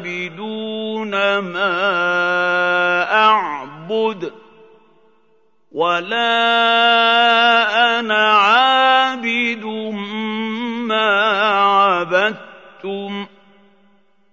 عابدون ما أعبد ولا أنا عابد ما عبدتم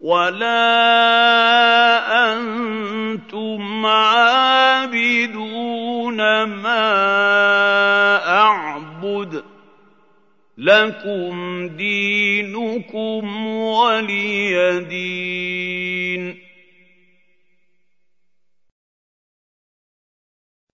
ولا أنتم عابدون ما أعبد لكم دينكم ولي دين.